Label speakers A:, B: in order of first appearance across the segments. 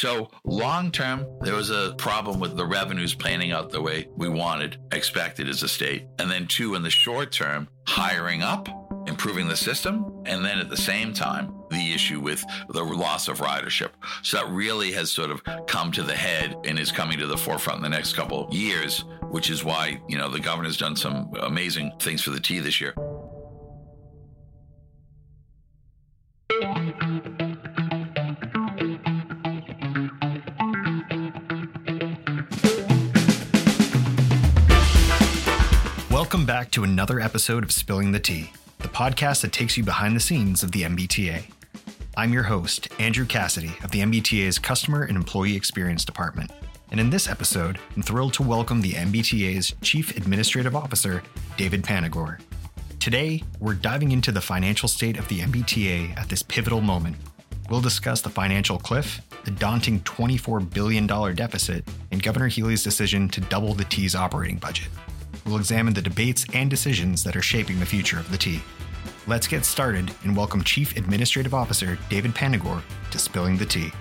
A: So, long term, there was a problem with the revenues planning out the way we wanted, expected as a state. And then, two, in the short term, hiring up, improving the system, and then at the same time, the issue with the loss of ridership. So, that really has sort of come to the head and is coming to the forefront in the next couple years, which is why, you know, the governor's done some amazing things for the T this year.
B: Welcome back to another episode of Spilling the T, the podcast that takes you behind the scenes of the MBTA. I'm your host, Andrew Cassidy of the MBTA's Customer and Employee Experience Department. And in this episode, I'm thrilled to welcome the MBTA's Chief Administrative Officer, David Panagore. Today, we're diving into the financial state of the MBTA at this pivotal moment. We'll discuss the financial cliff, the daunting $24 billion deficit, and Governor Healey's decision to double the T's operating budget we'll examine the debates and decisions that are shaping the future of the T. Let's get started and welcome Chief Administrative Officer David Panagore to Spilling the T.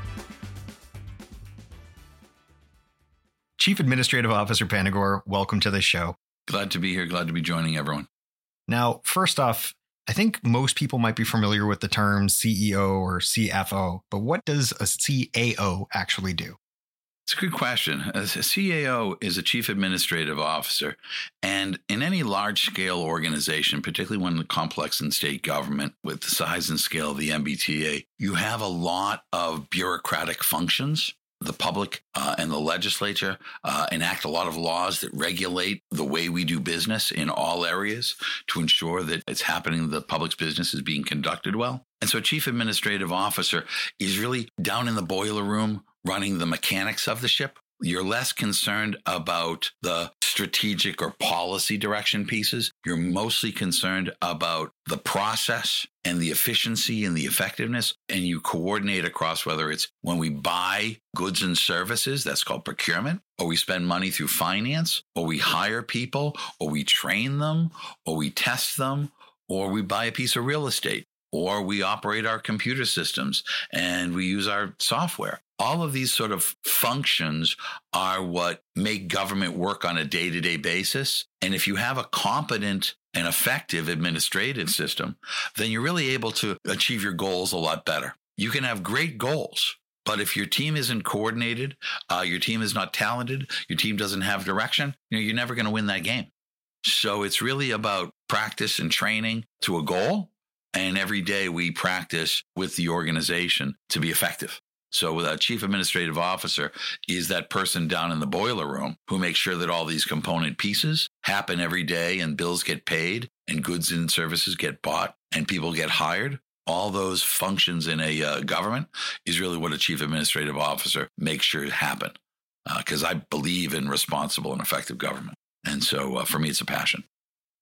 B: Chief Administrative Officer Panagore, welcome to the show.
A: Glad to be here. Glad to be joining everyone.
B: Now, first off, I think most people might be familiar with the terms CEO or CFO, but what does a CAO actually do?
A: It's a good question. A CAO is a chief administrative officer. And in any large scale organization, particularly one complex in state government with the size and scale of the MBTA, you have a lot of bureaucratic functions. The public uh, and the legislature uh, enact a lot of laws that regulate the way we do business in all areas to ensure that it's happening, the public's business is being conducted well. And so, chief administrative officer is really down in the boiler room running the mechanics of the ship. You're less concerned about the strategic or policy direction pieces. You're mostly concerned about the process and the efficiency and the effectiveness. And you coordinate across whether it's when we buy goods and services, that's called procurement, or we spend money through finance, or we hire people, or we train them, or we test them, or we buy a piece of real estate or we operate our computer systems and we use our software. All of these sort of functions are what make government work on a day to day basis. And if you have a competent and effective administrative system, then you're really able to achieve your goals a lot better. You can have great goals, but if your team isn't coordinated, uh, your team is not talented, your team doesn't have direction, you know, you're never going to win that game. So it's really about practice and training to a goal and every day we practice with the organization to be effective. So the chief administrative officer is that person down in the boiler room who makes sure that all these component pieces happen every day and bills get paid and goods and services get bought and people get hired. All those functions in a uh, government is really what a chief administrative officer makes sure happen. Because uh, I believe in responsible and effective government. And so uh, for me, it's a passion.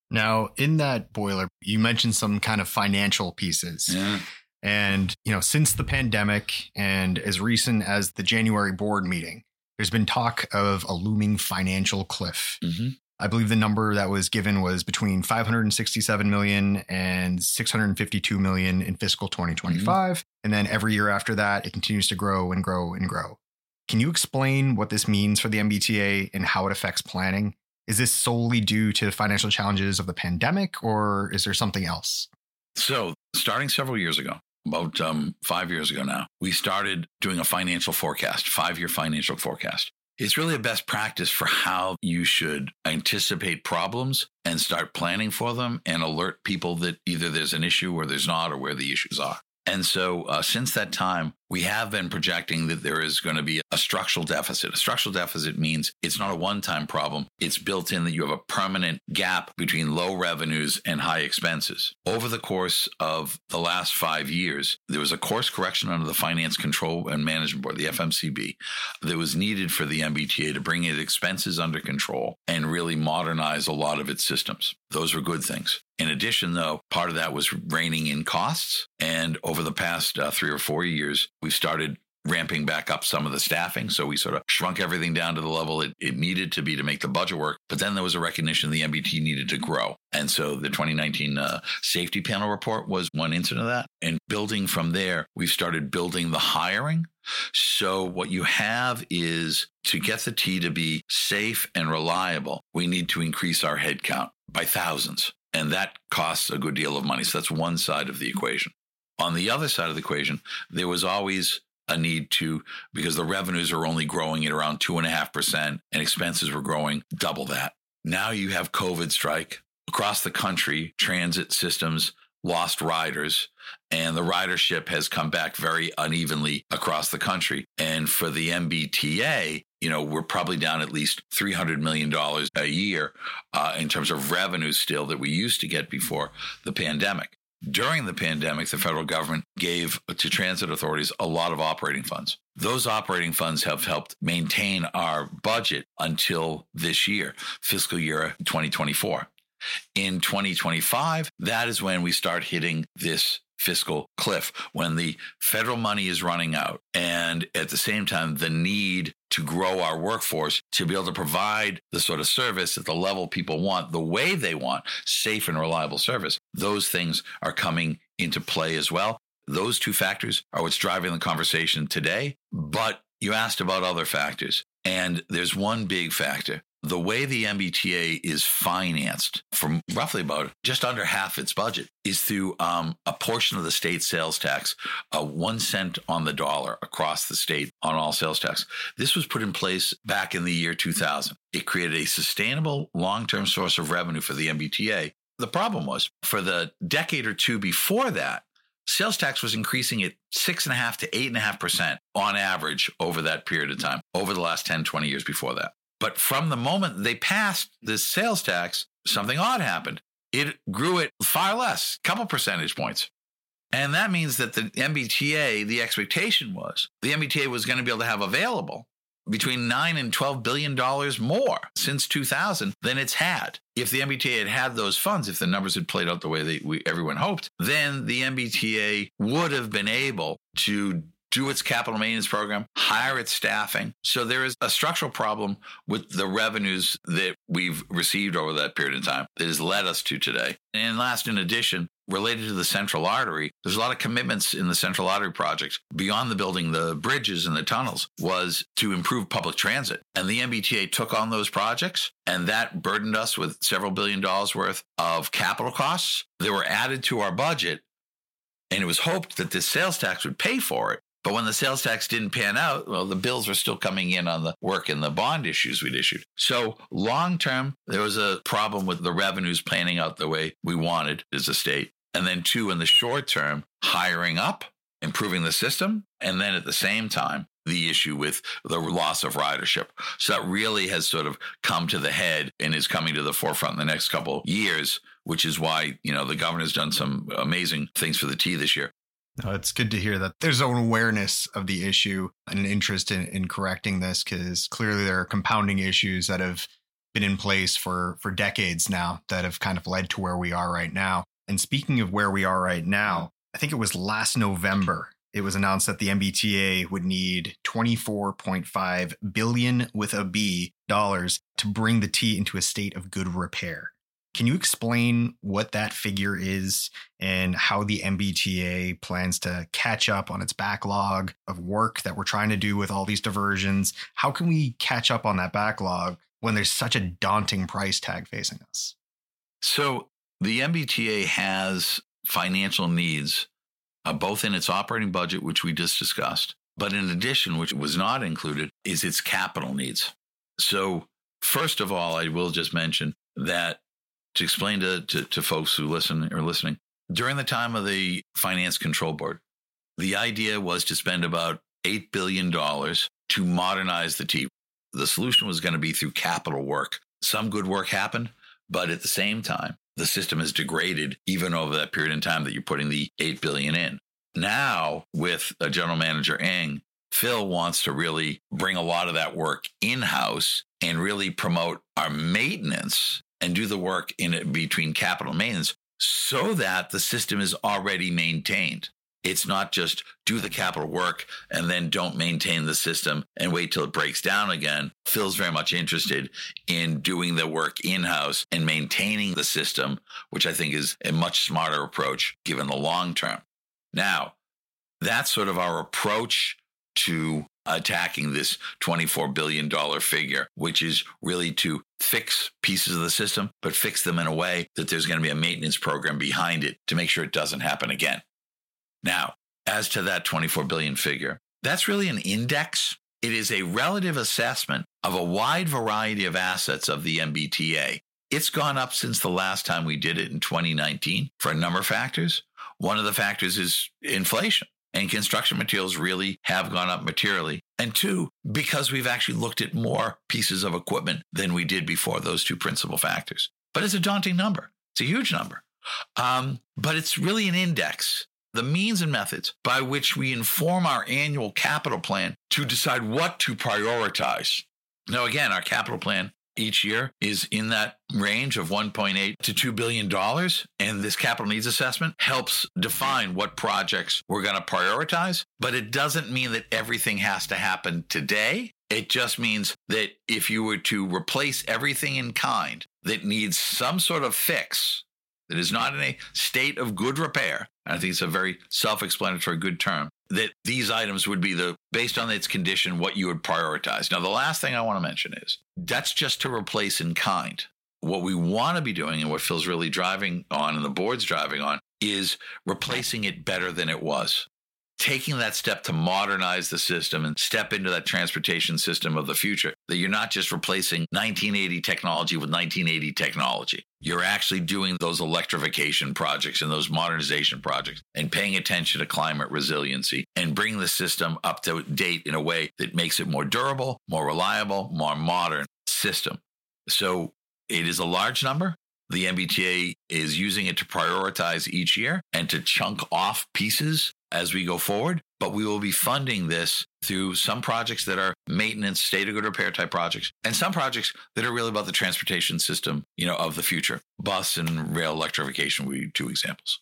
B: Now, in that boiler, you mentioned some kind of financial pieces.
A: Yeah.
B: And, you know, since the pandemic and as recent as the January board meeting, there's been talk of a looming financial cliff.
A: Mm-hmm.
B: I believe the number that was given was between 567 million and 652 million in fiscal 2025. Mm-hmm. And then every year after that, it continues to grow and grow and grow. Can you explain what this means for the MBTA and how it affects planning? Is this solely due to financial challenges of the pandemic, or is there something else?
A: So, starting several years ago, about um, five years ago now, we started doing a financial forecast, five year financial forecast. It's really a best practice for how you should anticipate problems and start planning for them and alert people that either there's an issue or there's not, or where the issues are. And so, uh, since that time, we have been projecting that there is going to be a structural deficit. A structural deficit means it's not a one time problem, it's built in that you have a permanent gap between low revenues and high expenses. Over the course of the last five years, there was a course correction under the Finance Control and Management Board, the FMCB, that was needed for the MBTA to bring its expenses under control and really modernize a lot of its systems. Those were good things. In addition, though, part of that was reining in costs. And over the past uh, three or four years, we started ramping back up some of the staffing. So we sort of shrunk everything down to the level it, it needed to be to make the budget work. But then there was a recognition the MBT needed to grow. And so the 2019 uh, safety panel report was one incident of that. And building from there, we started building the hiring So, what you have is to get the T to be safe and reliable, we need to increase our headcount by thousands. And that costs a good deal of money. So, that's one side of the equation. On the other side of the equation, there was always a need to, because the revenues are only growing at around 2.5% and expenses were growing double that. Now you have COVID strike across the country, transit systems lost riders and the ridership has come back very unevenly across the country. And for the MBTA, you know, we're probably down at least $300 million a year uh, in terms of revenue still that we used to get before the pandemic. During the pandemic, the federal government gave to transit authorities a lot of operating funds. Those operating funds have helped maintain our budget until this year, fiscal year 2024. In 2025, that is when we start hitting this fiscal cliff, when the federal money is running out. And at the same time, the need to grow our workforce to be able to provide the sort of service at the level people want, the way they want, safe and reliable service. Those things are coming into play as well. Those two factors are what's driving the conversation today. But you asked about other factors. And there's one big factor the way the MBTA is financed from roughly about just under half its budget is through um, a portion of the state sales tax, uh, one cent on the dollar across the state on all sales tax. This was put in place back in the year 2000. It created a sustainable long term source of revenue for the MBTA. The problem was for the decade or two before that, sales tax was increasing at six and a half to eight and a half percent on average over that period of time, over the last 10, 20 years before that. But from the moment they passed this sales tax, something odd happened. It grew at far less, couple percentage points. And that means that the MBTA, the expectation was the MBTA was going to be able to have available between 9 and 12 billion dollars more since 2000 than it's had. If the MBTA had had those funds, if the numbers had played out the way that everyone hoped, then the MBTA would have been able to do its capital maintenance program, hire its staffing. So there is a structural problem with the revenues that we've received over that period of time that has led us to today. And last, in addition, related to the central artery, there's a lot of commitments in the central artery project beyond the building the bridges and the tunnels was to improve public transit. And the MBTA took on those projects and that burdened us with several billion dollars worth of capital costs that were added to our budget. And it was hoped that this sales tax would pay for it. But when the sales tax didn't pan out, well, the bills were still coming in on the work and the bond issues we'd issued. So long term, there was a problem with the revenues planning out the way we wanted as a state. And then two, in the short term, hiring up, improving the system. And then at the same time, the issue with the loss of ridership. So that really has sort of come to the head and is coming to the forefront in the next couple years, which is why, you know, the governor's done some amazing things for the T this year.
B: No, it's good to hear that there's an awareness of the issue and an interest in, in correcting this because clearly there are compounding issues that have been in place for for decades now that have kind of led to where we are right now. And speaking of where we are right now, I think it was last November it was announced that the MBTA would need 24.5 billion with a B dollars to bring the T into a state of good repair. Can you explain what that figure is and how the MBTA plans to catch up on its backlog of work that we're trying to do with all these diversions? How can we catch up on that backlog when there's such a daunting price tag facing us?
A: So, the MBTA has financial needs, uh, both in its operating budget, which we just discussed, but in addition, which was not included, is its capital needs. So, first of all, I will just mention that to explain to, to, to folks who listen or listening, during the time of the Finance Control Board, the idea was to spend about $8 billion to modernize the T. The solution was going to be through capital work. Some good work happened, but at the same time, the system has degraded even over that period in time that you're putting the 8 billion in. Now, with a general manager Eng, Phil wants to really bring a lot of that work in house and really promote our maintenance and do the work in between capital maintenance so that the system is already maintained. It's not just do the capital work and then don't maintain the system and wait till it breaks down again. Phil's very much interested in doing the work in house and maintaining the system, which I think is a much smarter approach given the long term. Now, that's sort of our approach to attacking this $24 billion figure, which is really to fix pieces of the system, but fix them in a way that there's going to be a maintenance program behind it to make sure it doesn't happen again. Now, as to that 24 billion figure, that's really an index. It is a relative assessment of a wide variety of assets of the MBTA. It's gone up since the last time we did it in 2019 for a number of factors. One of the factors is inflation and construction materials really have gone up materially. And two, because we've actually looked at more pieces of equipment than we did before, those two principal factors. But it's a daunting number. It's a huge number. Um, but it's really an index, the means and methods by which we inform our annual capital plan to decide what to prioritize. Now, again, our capital plan each year is in that range of 1.8 to 2 billion dollars. And this capital needs assessment helps define what projects we're going to prioritize. But it doesn't mean that everything has to happen today. It just means that if you were to replace everything in kind that needs some sort of fix that is not in a state of good repair I think it's a very self-explanatory good term that these items would be the based on its condition what you would prioritize. Now the last thing I want to mention is that's just to replace in kind. What we want to be doing and what Phil's really driving on and the board's driving on is replacing it better than it was taking that step to modernize the system and step into that transportation system of the future, that you're not just replacing 1980 technology with 1980 technology. You're actually doing those electrification projects and those modernization projects and paying attention to climate resiliency and bring the system up to date in a way that makes it more durable, more reliable, more modern system. So it is a large number. The MBTA is using it to prioritize each year and to chunk off pieces as we go forward. But we will be funding this through some projects that are maintenance, state of good repair type projects, and some projects that are really about the transportation system, you know, of the future. Bus and rail electrification would be two examples.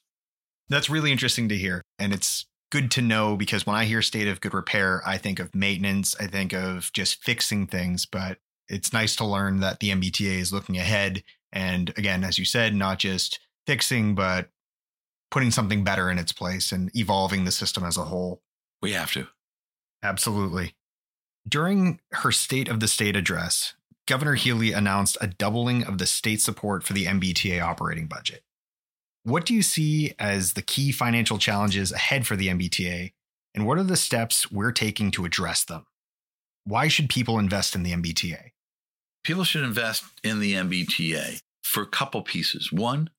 B: That's really interesting to hear. And it's good to know because when I hear state of good repair, I think of maintenance, I think of just fixing things. But it's nice to learn that the MBTA is looking ahead. And again, as you said, not just fixing, but putting something better in its place and evolving the system as a whole.
A: We have to.
B: Absolutely. During her State of the State address, Governor Healey announced a doubling of the state support for the MBTA operating budget. What do you see as the key financial challenges ahead for the MBTA, and what are the steps we're taking to address them? Why should people invest in the MBTA?
A: People should invest in the MBTA for a couple pieces. One,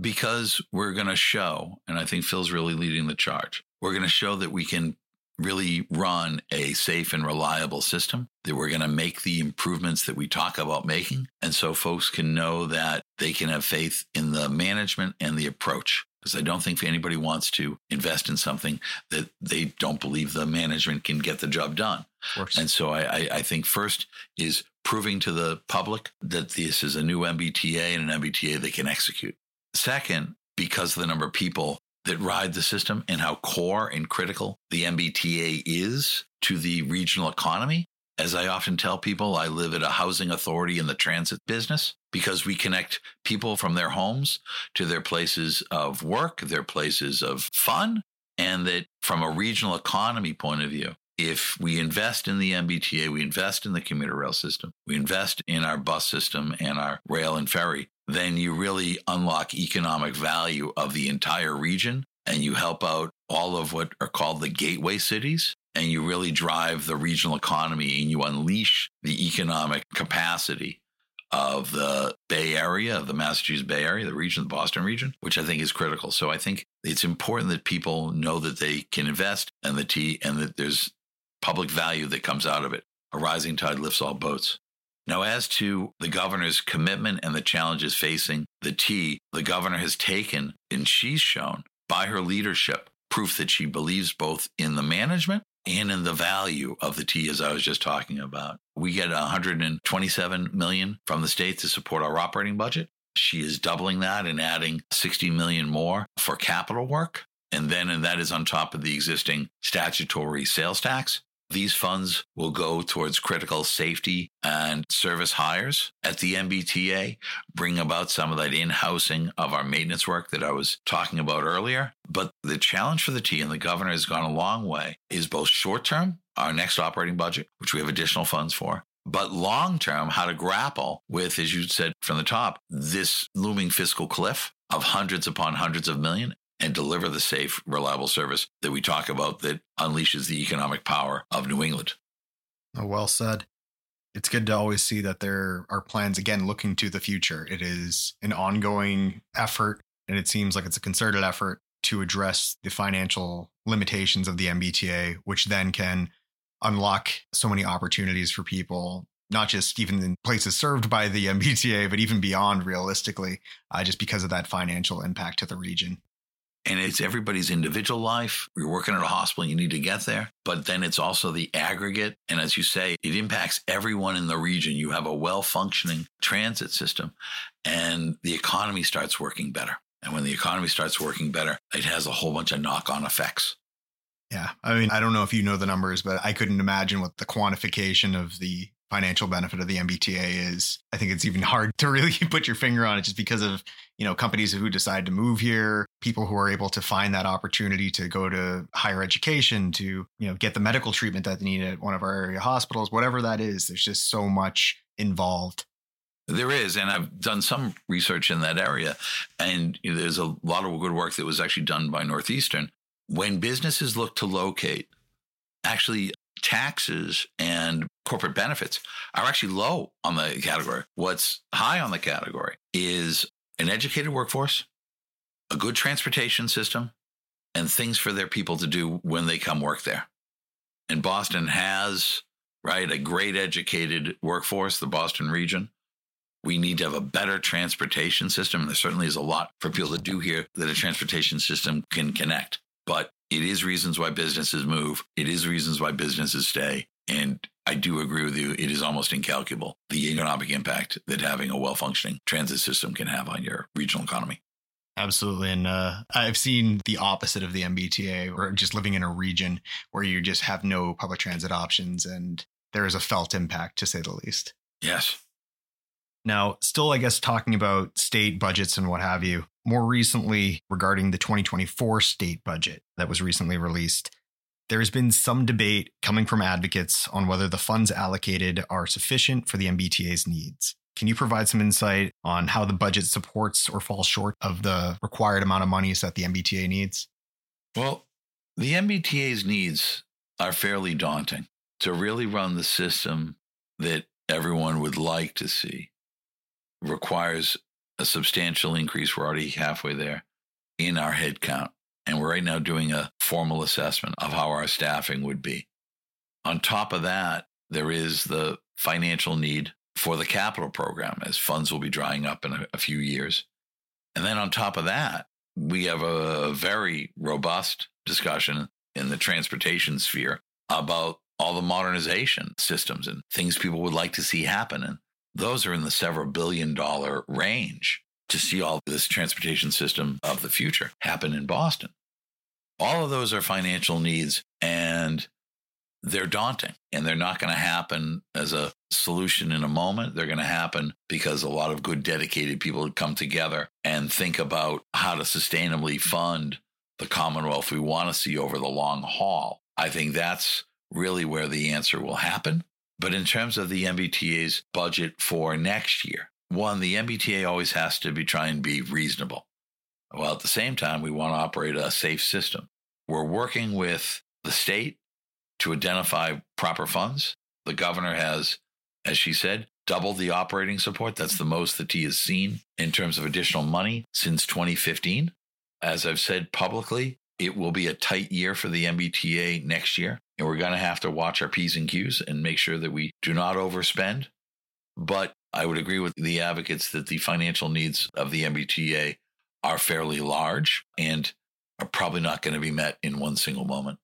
A: because we're going to show, and I think Phil's really leading the charge, we're going to show that we can really run a safe and reliable system, that we're going to make the improvements that we talk about making. And so folks can know that they can have faith in the management and the approach. Because I don't think anybody wants to invest in something that they don't believe the management can get the job done. And so I, I, I think first is proving to the public that this is a new MBTA and an MBTA they can execute. Second, because of the number of people that ride the system and how core and critical the MBTA is to the regional economy. As I often tell people, I live at a housing authority in the transit business because we connect people from their homes to their places of work, their places of fun, and that from a regional economy point of view, if we invest in the MBTA, we invest in the commuter rail system, we invest in our bus system and our rail and ferry, then you really unlock economic value of the entire region and you help out all of what are called the gateway cities and you really drive the regional economy and you unleash the economic capacity of the Bay Area, of the Massachusetts Bay Area, the region, the Boston region, which I think is critical. So I think it's important that people know that they can invest and the T and that there's public value that comes out of it. A rising tide lifts all boats. Now, as to the governor's commitment and the challenges facing the T, the governor has taken and she's shown by her leadership proof that she believes both in the management and in the value of the T, as I was just talking about. We get 127 million from the state to support our operating budget. She is doubling that and adding 60 million more for capital work. And then, and that is on top of the existing statutory sales tax. These funds will go towards critical safety and service hires at the MBTA, bring about some of that in housing of our maintenance work that I was talking about earlier. But the challenge for the T, and the governor has gone a long way, is both short term, our next operating budget, which we have additional funds for, but long term, how to grapple with, as you said from the top, this looming fiscal cliff of hundreds upon hundreds of million and deliver the safe, reliable service that we talk about that unleashes the economic power of New England.
B: Oh, well said. It's good to always see that there are plans, again, looking to the future. It is an ongoing effort, and it seems like it's a concerted effort to address the financial limitations of the MBTA, which then can unlock so many opportunities for people not just even in places served by the MBTA, but even beyond realistically, uh, just because of that financial impact to the region
A: and it's everybody's individual life. You're working at a hospital, you need to get there, but then it's also the aggregate. And as you say, it impacts everyone in the region. You have a well functioning transit system, and the economy starts working better. And when the economy starts working better, it has a whole bunch of knock on effects.
B: Yeah. I mean, I don't know if you know the numbers, but I couldn't imagine what the quantification of the financial benefit of the MBTA is. I think it's even hard to really put your finger on it just because of, you know, companies who decide to move here, people who are able to find that opportunity to go to higher education, to, you know, get the medical treatment that they need at one of our area hospitals, whatever that is. There's just so much involved.
A: There is, and I've done some research in that area, and there's a lot of good work that was actually done by Northeastern. When businesses look to locate, actually taxes and corporate benefits are actually low on the category. What's high on the category is an educated workforce, a good transportation system, and things for their people to do when they come work there. And Boston has, right, a great educated workforce, the Boston region. We need to have a better transportation system. And there certainly is a lot for people to do here that a transportation system can connect. But it is reasons why businesses move. It is reasons why businesses stay. And I do agree with you. It is almost incalculable the economic impact that having a well functioning transit system can have on your regional economy.
B: Absolutely. And uh, I've seen the opposite of the MBTA, or just living in a region where you just have no public transit options. And there is a felt impact, to say the least.
A: Yes.
B: Now, still, I guess, talking about state budgets and what have you, more recently regarding the 2024 state budget that was recently released, there has been some debate coming from advocates on whether the funds allocated are sufficient for the MBTA's needs. Can you provide some insight on how the budget supports or falls short of the required amount of monies that the MBTA needs?
A: Well, the MBTA's needs are fairly daunting. To really run the system that everyone would like to see requires a substantial increase. We're already halfway there in our headcount. And we're right now doing a formal assessment of how our staffing would be. On top of that, there is the financial need for the capital program as funds will be drying up in a, a few years. And then on top of that, we have a very robust discussion in the transportation sphere about all the modernization systems and things people would like to see happen. And those are in the several billion dollar range to see all this transportation system of the future happen in Boston. All of those are financial needs and they're daunting and they're not going to happen as a solution in a moment. They're going to happen because a lot of good, dedicated people come together and think about how to sustainably fund the Commonwealth we want to see over the long haul. I think that's really where the answer will happen. But in terms of the MBTA's budget for next year, one, the MBTA always has to be trying to be reasonable. While at the same time, we want to operate a safe system. We're working with the state to identify proper funds. The governor has, as she said, doubled the operating support. That's the most that he has seen in terms of additional money since 2015. As I've said publicly, it will be a tight year for the MBTA next year. And we're going to have to watch our P's and Q's and make sure that we do not overspend. But I would agree with the advocates that the financial needs of the MBTA are fairly large and are probably not going to be met in one single moment.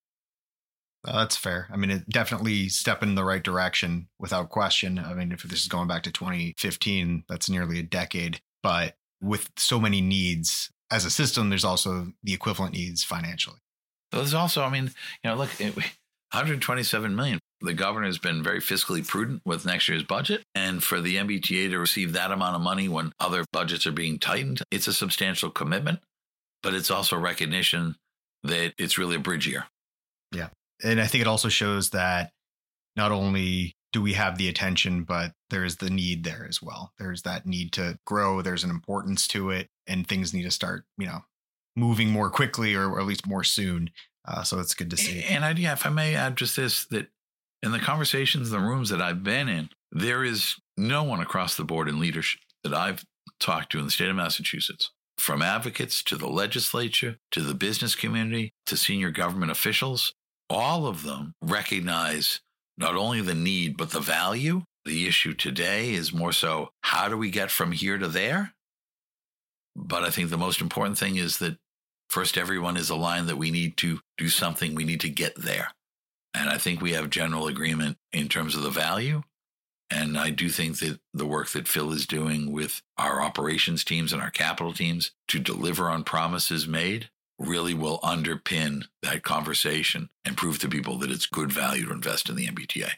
B: Uh, that's fair. I mean, it definitely step in the right direction without question. I mean, if this is going back to 2015, that's nearly a decade. But with so many needs as a system, there's also the equivalent needs financially.
A: There's also, I mean, you know, look, it, 127 million. The governor has been very fiscally prudent with next year's budget. And for the MBTA to receive that amount of money when other budgets are being tightened, it's a substantial commitment, but it's also recognition that it's really a bridge year.
B: Yeah. And I think it also shows that not only do we have the attention, but there's the need there as well. There's that need to grow, there's an importance to it, and things need to start, you know, moving more quickly or, or at least more soon. Uh, so it's good to see.
A: And I, yeah, if I may add just this that in the conversations, the rooms that I've been in, there is no one across the board in leadership that I've talked to in the state of Massachusetts, from advocates to the legislature to the business community to senior government officials, all of them recognize not only the need, but the value. The issue today is more so how do we get from here to there? But I think the most important thing is that first, everyone is aligned that we need to do something, we need to get there. And I think we have general agreement in terms of the value. And I do think that the work that Phil is doing with our operations teams and our capital teams to deliver on promises made really will underpin that conversation and prove to people that it's good value to invest in the MBTA.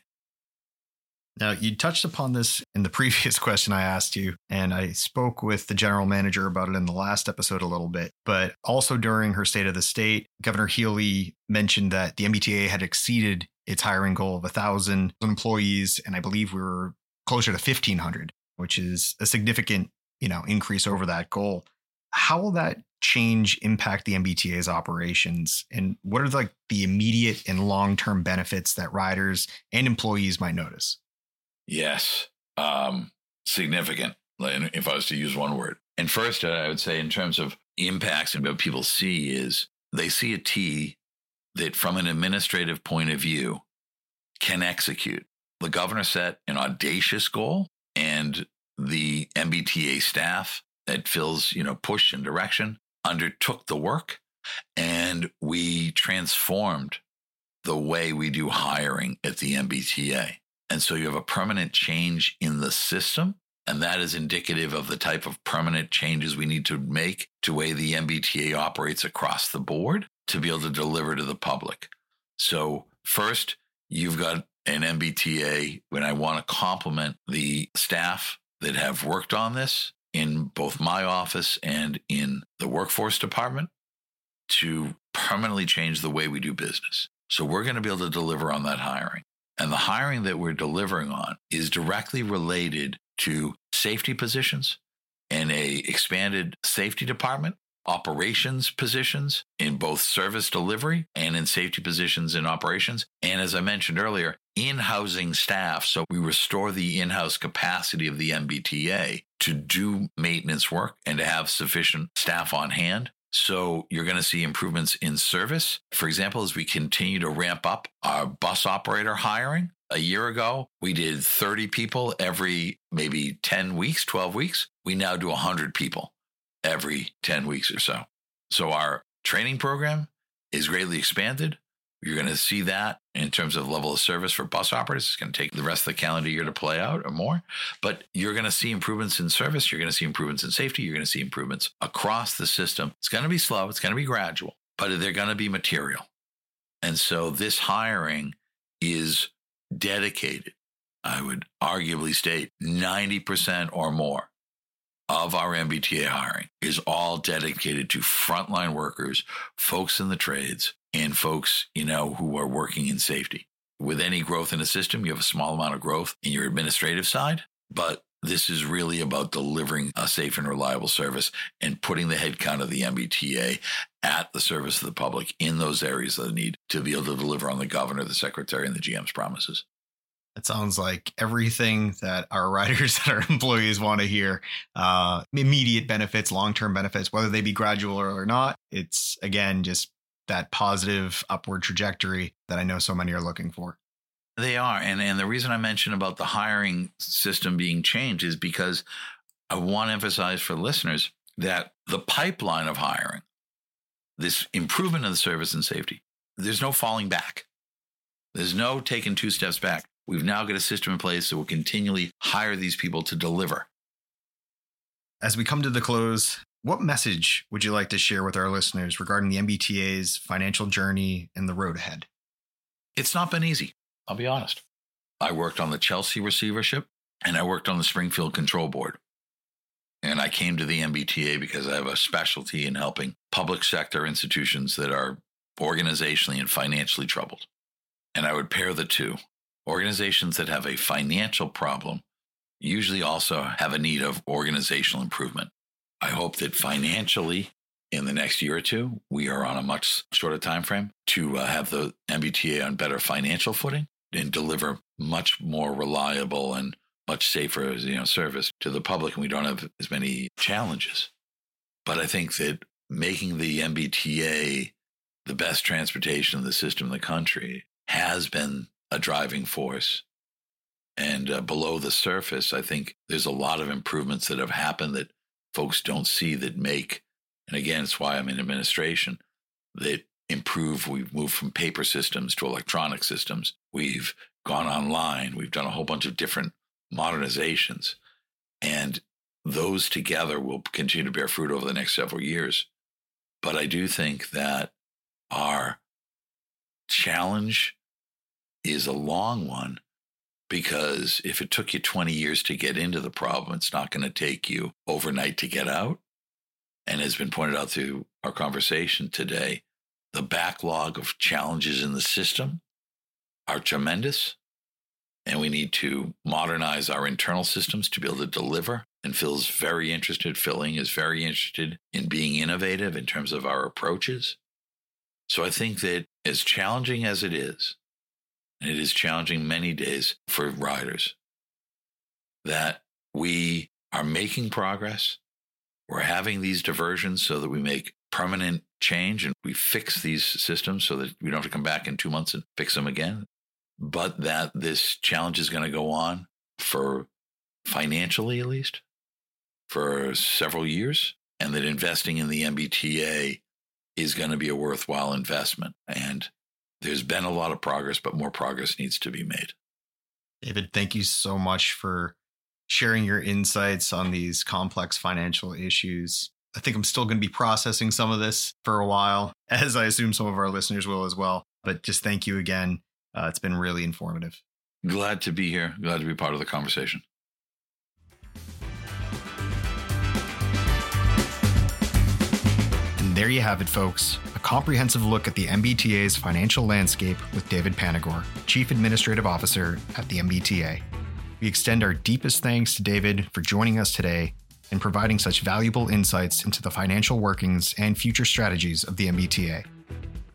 B: Now, you touched upon this in the previous question I asked you, and I spoke with the general manager about it in the last episode a little bit. But also during her State of the State, Governor Healey mentioned that the MBTA had exceeded its hiring goal of 1,000 employees, and I believe we were closer to 1,500, which is a significant, you know, increase over that goal. How will that change impact the MBTA's operations, and what are like the immediate and long-term benefits that riders and employees might notice?
A: Yes, um, significant. If I was to use one word, and first, uh, I would say in terms of impacts and what people see is they see a T that, from an administrative point of view, can execute. The governor set an audacious goal, and the MBTA staff that Phil's, you know, push and direction undertook the work, and we transformed the way we do hiring at the MBTA. And so you have a permanent change in the system. And that is indicative of the type of permanent changes we need to make to way the MBTA operates across the board to be able to deliver to the public. So, first, you've got an MBTA, when I want to compliment the staff that have worked on this in both my office and in the workforce department to permanently change the way we do business. So, we're going to be able to deliver on that hiring. And the hiring that we're delivering on is directly related to safety positions and a expanded safety department, operations positions in both service delivery and in safety positions in operations. And as I mentioned earlier, in housing staff. So we restore the in house capacity of the MBTA to do maintenance work and to have sufficient staff on hand so you're going to see improvements in service. For example, as we continue to ramp up our bus operator hiring, a year ago, we did 30 people every maybe 10 weeks, 12 weeks. We now do 100 people every 10 weeks or so. So our training program is greatly expanded. You're going to see that in terms of level of service for bus operators. It's going to take the rest of the calendar year to play out or more. But you're going to see improvements in service. You're going to see improvements in safety. You're going to see improvements across the system. It's going to be slow. It's going to be gradual, but they're going to be material. And so this hiring is dedicated, I would arguably state 90% or more of our MBTA hiring is all dedicated to frontline workers, folks in the trades, and folks, you know, who are working in safety. With any growth in a system, you have a small amount of growth in your administrative side, but this is really about delivering a safe and reliable service and putting the headcount of the MBTA at the service of the public in those areas of need to be able to deliver on the governor, the secretary, and the GM's promises.
B: It sounds like everything that our riders and our employees want to hear uh, immediate benefits, long term benefits, whether they be gradual or not. It's again just that positive upward trajectory that I know so many are looking for.
A: They are. And, and the reason I mentioned about the hiring system being changed is because I want to emphasize for listeners that the pipeline of hiring, this improvement of the service and safety, there's no falling back. There's no taking two steps back. We've now got a system in place that will continually hire these people to deliver.
B: As we come to the close, what message would you like to share with our listeners regarding the MBTA's financial journey and the road ahead?
A: it's not been easy. I'll be honest. I worked on the Chelsea receivership and I worked on the Springfield Control Board. And I came to the MBTA because I have a specialty in helping public sector institutions that are organizationally and financially troubled. And I would pair the two. Organizations that have a financial problem usually also have a need of organizational improvement. I hope that financially in the next year or two, we are on a much shorter time frame to uh, have the MBTA on better financial footing and deliver much more reliable and much safer you know, service to the public. And we don't have as many challenges. But I think that making the MBTA the best transportation in the system in the country has been a driving force. And uh, below the surface, I think there's a lot of improvements that have happened that folks don't see that make, and again, it's why I'm in administration, that improve. We've moved from paper systems to electronic systems. We've gone online. We've done a whole bunch of different modernizations. And those together will continue to bear fruit over the next several years. But I do think that our challenge is a long one because if it took you 20 years to get into the problem, it's not going to take you overnight to get out. And has been pointed out through our conversation today, the backlog of challenges in the system are tremendous. And we need to modernize our internal systems to be able to deliver. And Phil's very interested, Phil Eng is very interested in being innovative in terms of our approaches. So I think that as challenging as it is, and it is challenging many days for riders, that we are making progress. We're having these diversions so that we make permanent change and we fix these systems so that we don't have to come back in two months and fix them again. But that this challenge is going to go on for financially, at least, for several years, and that investing in the MBTA is going to be a worthwhile investment. And there's been a lot of progress, but more progress needs to be made.
B: David, thank you so much for sharing your insights on these complex financial issues. I think I'm still going to be processing some of this for a while, as I assume some of our listeners will as well. But just thank you again. Uh, it's been really informative.
A: Glad to be here. Glad to be part of the conversation.
B: And there you have it, folks. A comprehensive look at the MBTA's financial landscape with David Panagore, Chief Administrative Officer at the MBTA. We extend our deepest thanks to David for joining us today and providing such valuable insights into the financial workings and future strategies of the MBTA.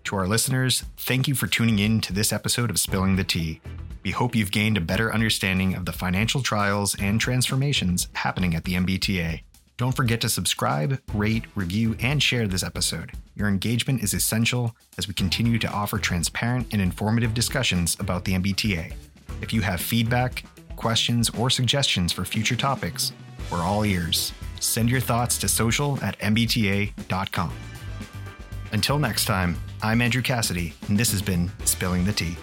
B: To our listeners, thank you for tuning in to this episode of Spilling the T. We hope you've gained a better understanding of the financial trials and transformations happening at the MBTA. Don't forget to subscribe, rate, review, and share this episode. Your engagement is essential as we continue to offer transparent and informative discussions about the MBTA. If you have feedback, questions, or suggestions for future topics, we're all ears. Send your thoughts to social at mbta.com. Until next time, I'm Andrew Cassidy, and this has been Spilling the T.